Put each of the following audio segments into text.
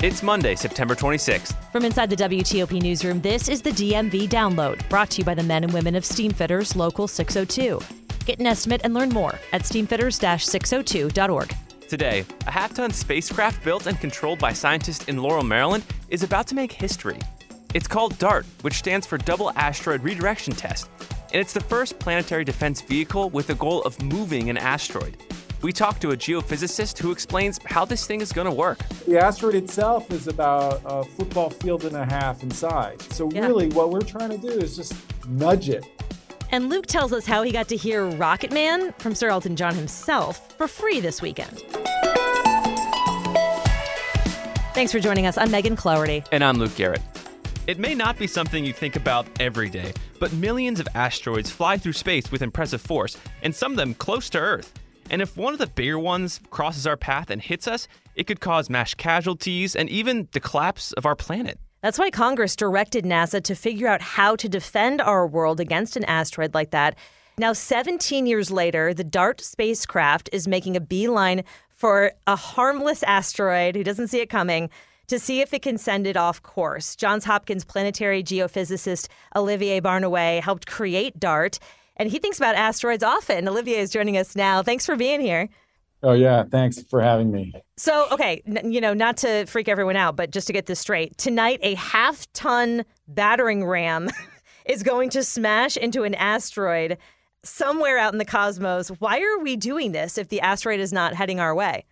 It's Monday, September 26th. From inside the WTOP newsroom, this is the DMV Download, brought to you by the men and women of Steamfitters Local 602. Get an estimate and learn more at steamfitters-602.org. Today, a half ton spacecraft built and controlled by scientists in Laurel, Maryland is about to make history. It's called DART, which stands for Double Asteroid Redirection Test, and it's the first planetary defense vehicle with the goal of moving an asteroid. We talked to a geophysicist who explains how this thing is going to work. The asteroid itself is about a football field and a half in size. So, Yeah. really, what we're trying to do is just nudge it. And Luke tells us how he got to hear Rocket Man from Sir Elton John himself for free this weekend. Thanks for joining us. I'm Megan Cloherty. And I'm Luke Garrett. It may not be something you think about every day, but millions of asteroids fly through space with impressive force, and some of them close to Earth. And if one of the bigger ones crosses our path and hits us, it could cause mass casualties and even the collapse of our planet. That's why Congress directed NASA to figure out how to defend our world against an asteroid like that. Now, 17 years later, the DART spacecraft is making a beeline for a harmless asteroid who doesn't see it coming to see if it can send it off course. Johns Hopkins planetary geophysicist Olivier Barnouin helped create DART, and he thinks about asteroids often. Olivier is joining us now. Thanks for being here. Oh, yeah. Thanks for having me. So, okay, n- you know, not to freak everyone out, but just to get this straight, tonight a half ton battering ram is going to smash into an asteroid somewhere out in the cosmos. Why are we doing this if the asteroid is not heading our way?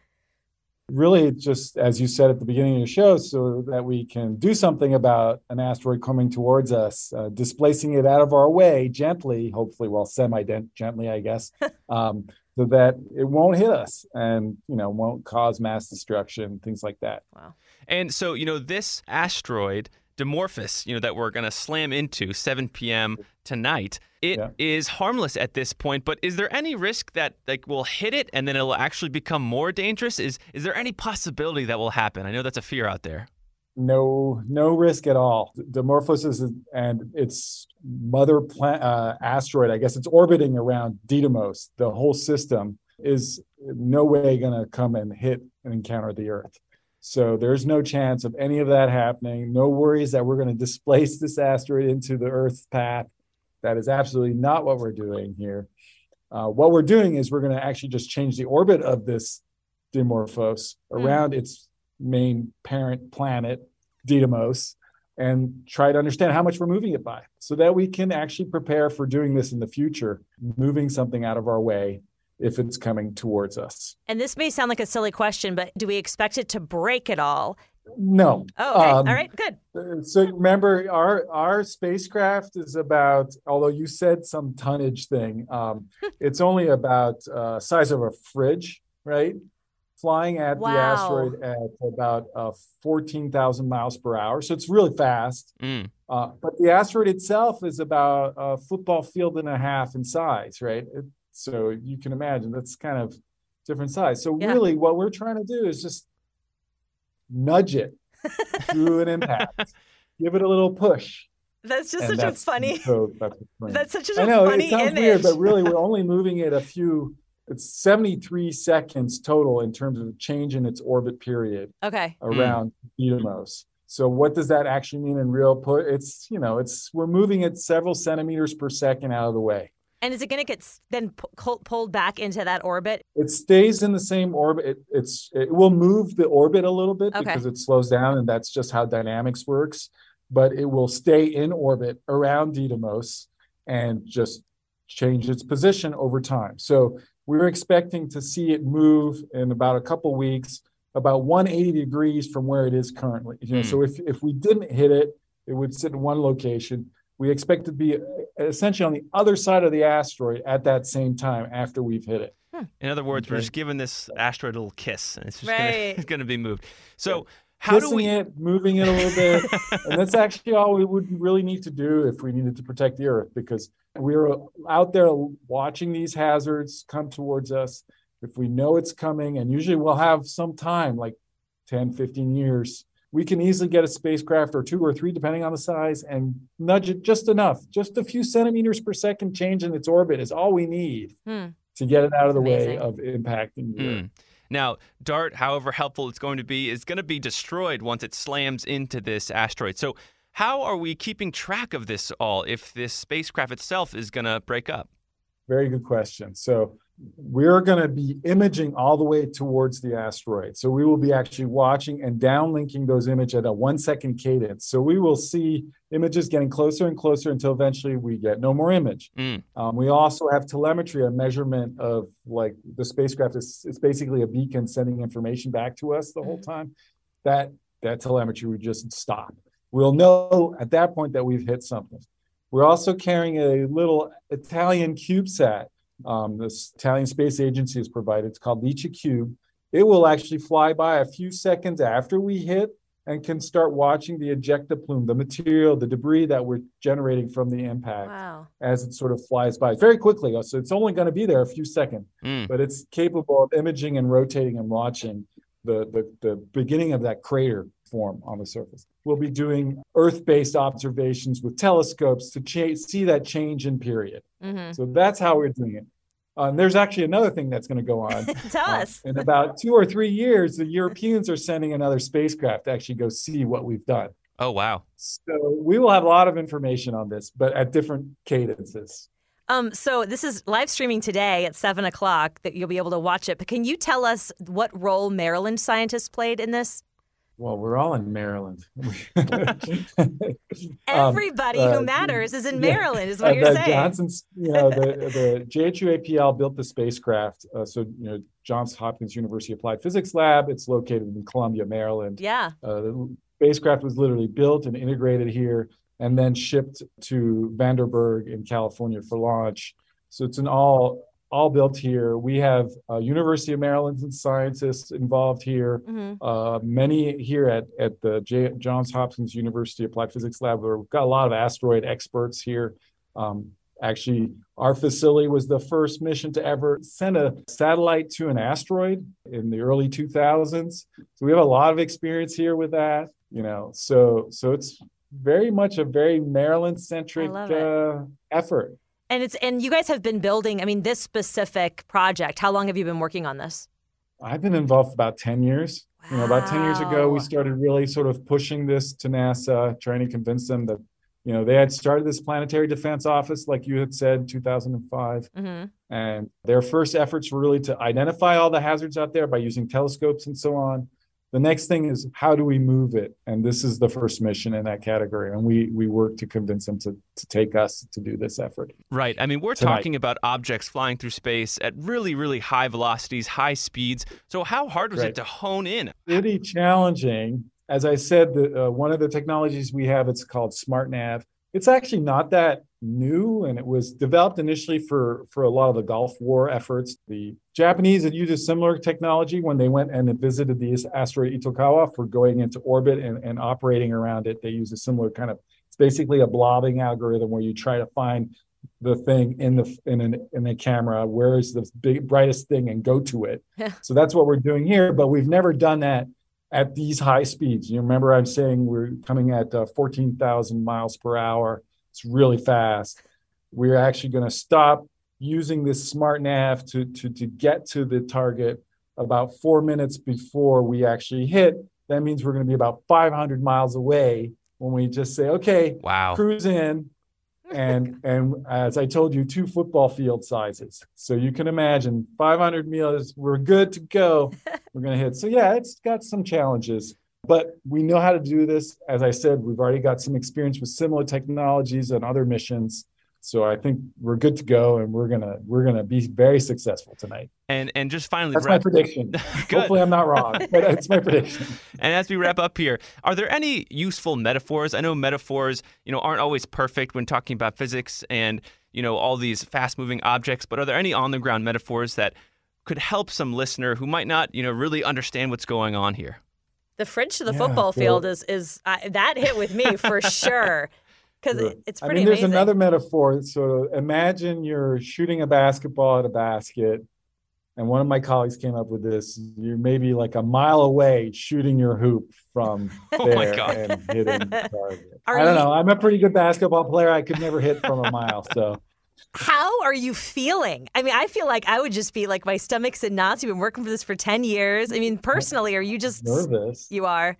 Really, just as you said at the beginning of the show, so that we can do something about an asteroid coming towards us, uh, displacing it out of our way gently, hopefully, well, semi gently, I guess, um, so that it won't hit us and, you know, won't cause mass destruction, things like that. And so, you know, this asteroid, Dimorphos, you know, that we're going to slam into 7 p.m. tonight, it is Yeah. harmless at this point, but is there any risk that like we'll hit it and then it'll actually become more dangerous? Is is there any possibility that will happen? I know that's a fear out there. no no risk at all. Dimorphos is and its mother pla- uh, asteroid, I guess it's orbiting around Didymos. The whole system is no way going to come and hit and encounter the Earth. So there's no chance of any of that happening. No worries that we're going to displace this asteroid into the Earth's path. That is absolutely not what we're doing here. Uh, what we're doing is we're going to actually just change the orbit of this Dimorphos around its main parent planet, Didymos, and try to understand how much we're moving it by so that we can actually prepare for doing this in the future, moving something out of our way if it's coming towards us. And this may sound like a silly question, but do we expect it to break at all? No. Oh, okay. Um, all right, good. Uh, So remember, our our spacecraft is about. Although you said some tonnage thing, um, it's only about uh, size of a fridge, right? Flying at the asteroid at about uh, fourteen thousand miles per hour, so it's really fast. Mm. Uh, but the asteroid itself is about a football field and a half in size, right? It, so you can imagine that's kind of different size. So Yeah. really, what we're trying to do is just nudge it through an impact, give it a little push. That's just and such a funny. So that's what's going on. That's such a I know funny it sounds image. weird, but really, we're only moving it a few. It's 73 seconds total in terms of the change in its orbit period okay. Hmm. around Didymos. So what does that actually mean in real put? It's you know, it's we're moving it several centimeters per second out of the way. And is it going to get then pulled back into that orbit? It stays in the same orbit. It, it's it will move the orbit a little bit Okay. because it slows down, and that's just how dynamics works. But it will stay in orbit around Didymos and just change its position over time. So we're expecting to see it move in about a couple weeks, about 180 degrees from where it is currently. You know, Hmm. so if if we didn't hit it, it would sit in one location. We expect to be uh, essentially on the other side of the asteroid at that same time after we've hit it. In other words, we're just giving this asteroid a little kiss, and it's just Right. gonna, it's gonna be moved. So how do we? it, moving it a little bit, and that's actually all we would really need to do if we needed to protect the Earth, because we're out there watching these hazards come towards us. If we know it's coming, and usually we'll have some time, like 10, 15 years, we can easily get a spacecraft or two or three, depending on the size, and nudge it just enough. Just a few centimeters per second change in its orbit is all we need Hmm. to get it out of the way of impacting the Earth. Hmm. Now, DART, however helpful it's going to be, is going to be destroyed once it slams into this asteroid. So, how are we keeping track of this all if this spacecraft itself is going to break up? Very good question. So we're going to be imaging all the way towards the asteroid. So we will be actually watching and downlinking those images at a one second cadence. So we will see images getting closer and closer until eventually we get no more image. Mm. Um, we also have telemetry, a measurement of like the spacecraft is it's basically a beacon sending information back to us the whole time. That that telemetry would just stop. We'll know at that point that we've hit something. We're also carrying a little Italian CubeSat. Um, this Italian Space Agency has provided. It's called LICIACube. It will actually fly by a few seconds after we hit and can start watching the ejecta plume, the material, the debris that we're generating from the impact Wow. as it sort of flies by very quickly. So it's only going to be there a few seconds, Mm. but it's capable of imaging and rotating and watching the, the, the beginning of that crater form on the surface. We'll be doing Earth-based observations with telescopes to cha- see that change in period. hmm So that's how we're doing it. Uh, and there's actually another thing that's going to go on. Tell Uh, us. in about two or three years, the Europeans are sending another spacecraft to actually go see what we've done. Oh, wow. So we will have a lot of information on this, but at different cadences. Um, so this is live streaming today at seven o'clock that you'll be able to watch it. But can you tell us what role Maryland scientists played in this? Well, we're all in Maryland. Um, Everybody uh, who matters is in yeah, Maryland, is what uh, you're saying. Johnson's, you know, the, the JHU APL built the spacecraft. Uh, so, you know, Johns Hopkins University Applied Physics Lab, it's located in Columbia, Maryland. yeah. Uh, the spacecraft was literally built and integrated here and then shipped to Vandenberg in California for launch. So it's an all all built here. We have uh, University of Maryland scientists involved here. hmm Uh, many here at at the J- Johns Hopkins University Applied Physics Lab. where We've got a lot of asteroid experts here. Um, actually, our facility was the first mission to ever send a satellite to an asteroid in the early 2000s. So we have a lot of experience here with that. You know, so so it's very much a very Maryland centric uh, effort. And it's and you guys have been building. I mean, this specific project. How long have you been working on this? I've been involved for about 10 years. You know, about 10 years ago, we started really sort of pushing this to NASA, trying to convince them that, you know, they had started this planetary defense office, like you had said, 2005. hmm And their first efforts were really to identify all the hazards out there by using telescopes and so on. The next thing is how do we move it? And this is the first mission in that category. And we we work to convince them to, to take us to do this effort. Right. I mean, we're Tonight. talking about objects flying through space at really, really high velocities, high speeds. So, how hard was Right. it to hone in? pretty challenging. As I said, the, uh, one of the technologies we have, it's called SmartNav. It's actually not that new, and it was developed initially for for a lot of the Gulf War efforts. The Japanese had used a similar technology when they went and visited the asteroid Itokawa for going into orbit and, and operating around it. They use a similar kind of. It's basically a blobbing algorithm where you try to find the thing in the in an in a camera. Where is the big brightest thing and go to it. So that's what we're doing here, but we've never done that at these high speeds. You remember I'm saying we're coming at uh, 14,000 miles per hour. It's really fast. We're actually going to stop using this smart nav to, to, to get to the target about four minutes before we actually hit. That means we're going to be about 500 miles away when we just say, okay, Wow. cruise in and and as i told you two football field sizes so you can imagine 500 meters we're good to go we're going to hit so yeah it's got some challenges but we know how to do this as i said we've already got some experience with similar technologies and other missions So I think we're good to go, and we're gonna we're gonna be very successful tonight. And and just finally, That's wrap- my prediction. Hopefully, I'm not wrong, but it's my prediction. And as we wrap up here, are there any useful metaphors? I know metaphors, you know, aren't always perfect when talking about physics and you know all these fast-moving objects. But are there any on-the-ground metaphors that could help some listener who might not, you know, really understand what's going on here? The fridge to the Yeah, football well- field is is uh, that hit with me for sure because Sure. it's I pretty mean, there's amazing. another metaphor. So imagine you're shooting a basketball at a basket, and one of my colleagues came up with this. You're maybe like a mile away shooting your hoop from Oh there and hitting the target. Are I don't you- know. I'm a pretty good basketball player. I could never hit from a mile. So How are you feeling? I mean, I feel like I would just be like my stomach's in knots. You've been working for this for ten years. I mean, personally, are you just nervous. You are.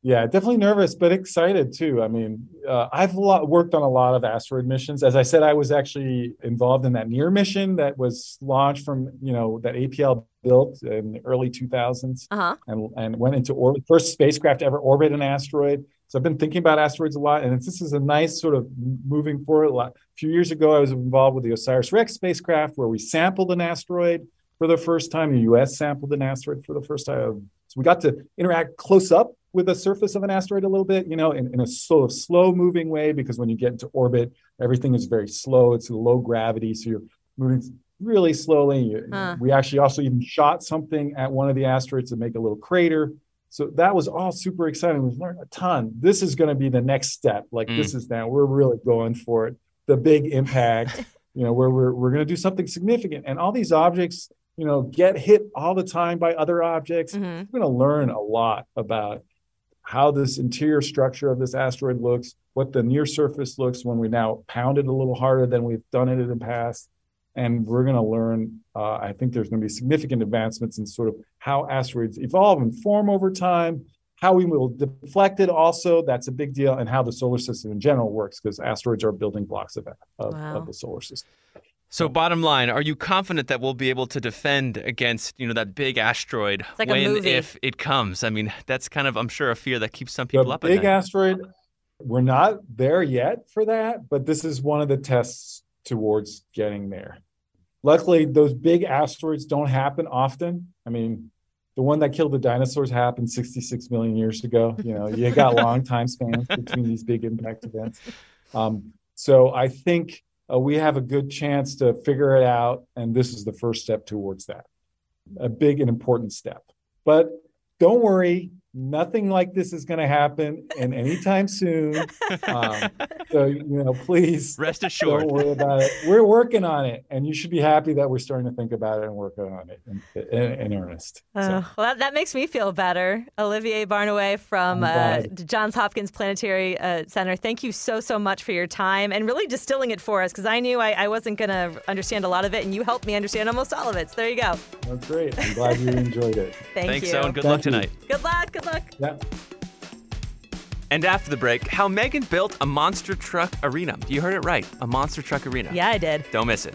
Yeah, definitely nervous, but excited too. I mean, uh, I've a lot, worked on a lot of asteroid missions. As I said, I was actually involved in that NEAR mission that was launched from, you know, that APL built in the early 2000s Uh huh. and, and went into orbit, first spacecraft to ever orbit an asteroid. So I've been thinking about asteroids a lot, and it's, this is a nice sort of moving forward. A, lot. a few years ago, I was involved with the OSIRIS-REx spacecraft, where we sampled an asteroid for the first time. The U.S. sampled an asteroid for the first time, um, so we got to interact close up with the surface of an asteroid a little bit, you know, in, in a sort of slow-moving way, because when you get into orbit, everything is very slow. It's low gravity, so you're moving really slowly. Huh. We actually also even shot something at one of the asteroids to make a little crater. So that was all super exciting. We've learned a ton. This is going to be the next step. Like Mm. this is now we're really going for it. The big impact, you know, where we're we're going to do something significant. And all these objects, you know, get hit all the time by other objects. hmm We're going to learn a lot about how this interior structure of this asteroid looks, what the near surface looks when we now pound it a little harder than we've done it in the past. And we're going to learn, uh, I think there's going to be significant advancements in sort of how asteroids evolve and form over time, how we will deflect it also, that's a big deal, and how the solar system in general works, because asteroids are building blocks of, of, Wow. of the solar system. So, bottom line, are you confident that we'll be able to defend against, you know, that big asteroid like when if it comes? I mean, that's kind of, I'm sure, a fear that keeps some people the up at big night. asteroid we're not there yet for that but this is one of the tests towards getting there. Luckily those big asteroids don't happen often. I mean the one that killed the dinosaurs happened 66 million years ago. You know you got long time spans between these big impact events. Um, so i think uh, we have a good chance to figure it out and this is the first step towards that. A big and important step. But don't worry nothing like this is going to happen and anytime soon um, so you know please Rest assured don't assured. worry about it we're working on it and you should be happy that we're starting to think about it and working on it in, in, in earnest So, Uh, well, that, that makes me feel better. Olivier Barnouin from uh. Johns Hopkins Planetary uh, Center. Thank you so, so much for your time and really distilling it for us because I knew I, I wasn't going to understand a lot of it, and you helped me understand almost all of it. So there you go. that's great i'm glad you enjoyed it Thank Thanks, you. so, and good Thank luck you. tonight. Good luck. Good luck. yeah And after the break, how Megan built a monster truck arena. You heard it right, a monster truck arena. Yeah, I did. Don't miss it.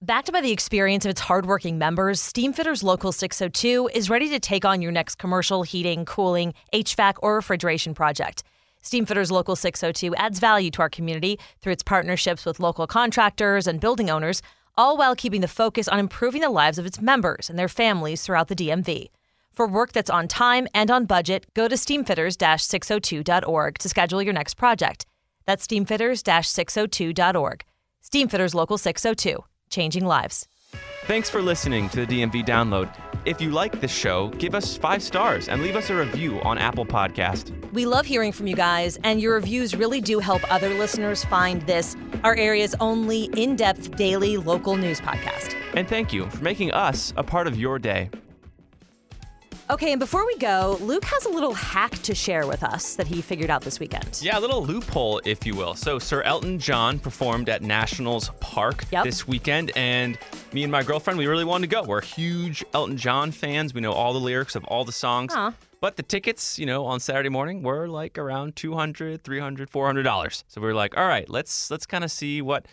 Backed by the experience of its hardworking members, Steamfitters Local 602 is ready to take on your next commercial heating, cooling, HVAC, or refrigeration project. Steamfitters Local 602 adds value to our community through its partnerships with local contractors and building owners, all while keeping the focus on improving the lives of its members and their families throughout the DMV. For work that's on time and on budget, go to steamfitters-602.org to schedule your next project. That's steamfitters-602.org. Steamfitters Local 602, changing lives. Thanks for listening to the DMV Download. If you like this show, give us five stars and leave us a review on Apple Podcast. We love hearing from you guys, and your reviews really do help other listeners find this, our area's only in depth daily local news podcast. And thank you for making us a part of your day. Okay, and before we go, Luke has a little hack to share with us that he figured out this weekend. Yeah, a little loophole, if you will. So, Sir Elton John performed at Nationals Park Yep. this weekend, and me and my girlfriend, we really wanted to go. We're huge Elton John fans. We know all the lyrics of all the songs. But the tickets, you know, on Saturday morning were like around 200 300 $400. So we were like, all right, let's let's kind of see what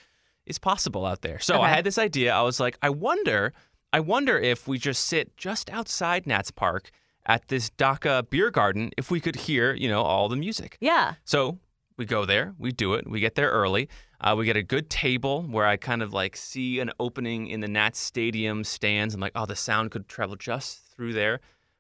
is possible out there. So I had this idea. I was like, I wonder, I wonder if we just sit just outside Nats Park at this Dacha beer garden, if we could hear, you know, all the music. Yeah. So we go there, we do it, we get there early. Uh, we get a good table where I kind of like see an opening in the Nats Stadium stands. I'm like, oh, the sound could travel just through there.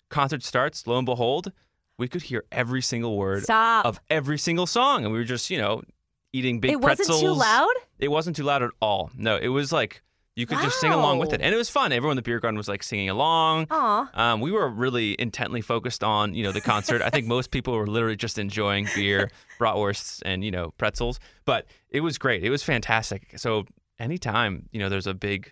Concert starts. Lo and behold, we could hear every single word Stop. of every single song, and we were just, you know, eating big it pretzels. wasn't too loud. It wasn't too loud at all. No, it was like you could just sing along with it, and it was fun. Everyone in the beer garden was like singing along. Aw. Um, we were really intently focused on you know the concert. I think most people were literally just enjoying beer, bratwursts, and you know pretzels. But it was great. It was fantastic. So anytime you know there's a big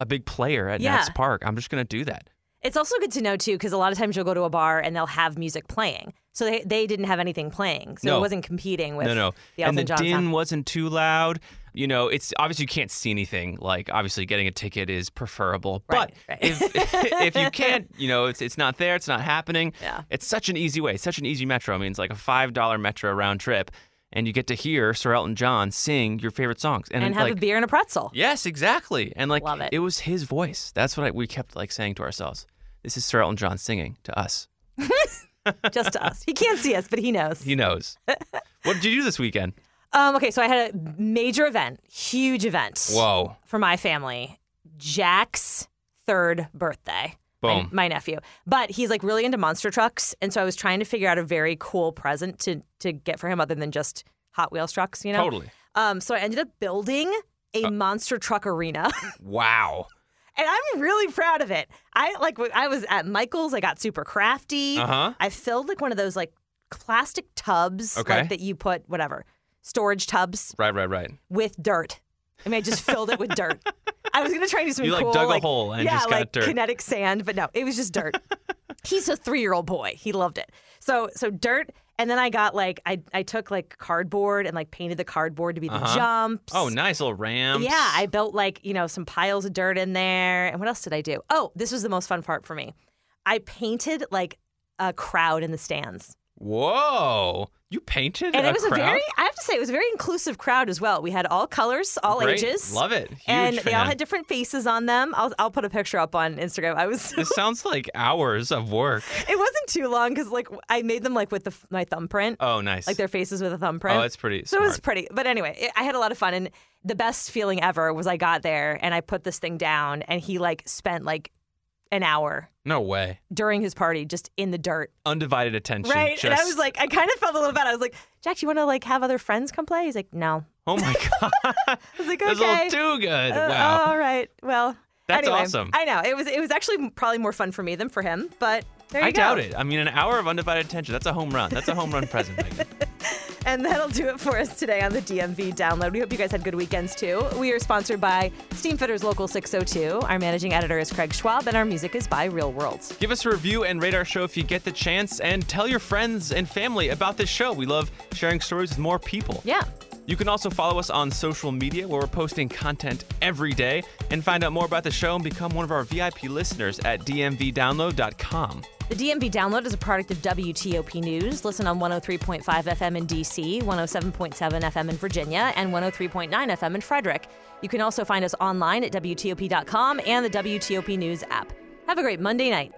a big player at Yeah. Nats Park, I'm just gonna do that. It's also good to know too, because a lot of times you'll go to a bar and they'll have music playing. So they, they didn't have anything playing, so No. it wasn't competing with no, no, the and the John din sound. wasn't too loud. You know, it's obviously you can't see anything. Like obviously, getting a ticket is preferable. Right, but right. if if you can't, you know, it's it's not there. It's not happening. Yeah. It's such an easy way. Such an easy metro. I mean, it's like a five dollar metro round trip, and you get to hear Sir Elton John sing your favorite songs, and, and have like, a beer and a pretzel. Yes, exactly. And like Love it. was his voice. That's what I, we kept like saying to ourselves. This is Sir Elton John singing to us. just to us. He can't see us, but he knows. He knows. what did you do this weekend? Um, okay, so I had a major event, huge event Whoa. for my family. Jack's third birthday. My, Boom. my nephew. But he's like really into monster trucks. And so I was trying to figure out a very cool present to to get for him other than just Hot Wheels trucks, you know? Totally. Um, so I ended up building a monster truck arena. Wow. and I'm really proud of it. I like I was at Michael's, I got super crafty. Uh-huh. I filled like one of those like plastic tubs Okay. like that you put whatever storage tubs Right, right, right. with dirt. I mean, I just filled it with dirt. I was gonna try and do something You, like, cool, dug a hole and yeah, just got like dirt. kinetic sand, but no, it was just dirt. He's a three-year-old boy. He loved it. So, so dirt, and then I got like I I took like cardboard and like painted the cardboard to be the Uh-huh. jumps. Oh, nice little ramps. Yeah, I built like, you know, some piles of dirt in there. And what else did I do? Oh, this was the most fun part for me. I painted like a crowd in the stands. Whoa. You painted And it was crowd? a very, I have to say, it was a very inclusive crowd as well. We had all colors, all Great. ages. Love it. Huge and they all had different faces on them. I'll, I'll put a picture up on Instagram. I was, This sounds like hours of work. it wasn't too long because like I made them like with the, my thumbprint, Oh, nice. like their faces with a thumbprint. Oh, that's pretty So it was pretty. But anyway, it, I had a lot of fun. And the best feeling ever was I got there and I put this thing down and he like spent like an hour No way. during his party just in the dirt. Undivided attention. Right. And I was like, I kind of felt a little bad. I was like, Jack, you want to like have other friends come play? He's like, no. Oh my god. I was like, That's okay. a little too good. Uh, wow. all right. Well, That's anyway, awesome. I know it was. It was actually probably more fun for me than for him. But there you I go. doubt it. I mean, an hour of undivided attention. That's a home run. That's a home run present. And that'll do it for us today on the DMV download. We hope you guys had good weekends too. We are sponsored by Steamfitters Local 602. Our managing editor is Craig Schwab, and our music is by Real Worlds. Give us a review and rate our show if you get the chance, and tell your friends and family about this show. We love sharing stories with more people. Yeah. You can also follow us on social media where we're posting content every day and find out more about the show and become one of our VIP listeners at dmvdownload.com. The DMV download is a product of WTOP News. Listen on 103.5 FM in DC, 107.7 FM in Virginia, and 103.9 FM in Frederick. You can also find us online at WTOP.com and the WTOP News app. Have a great Monday night.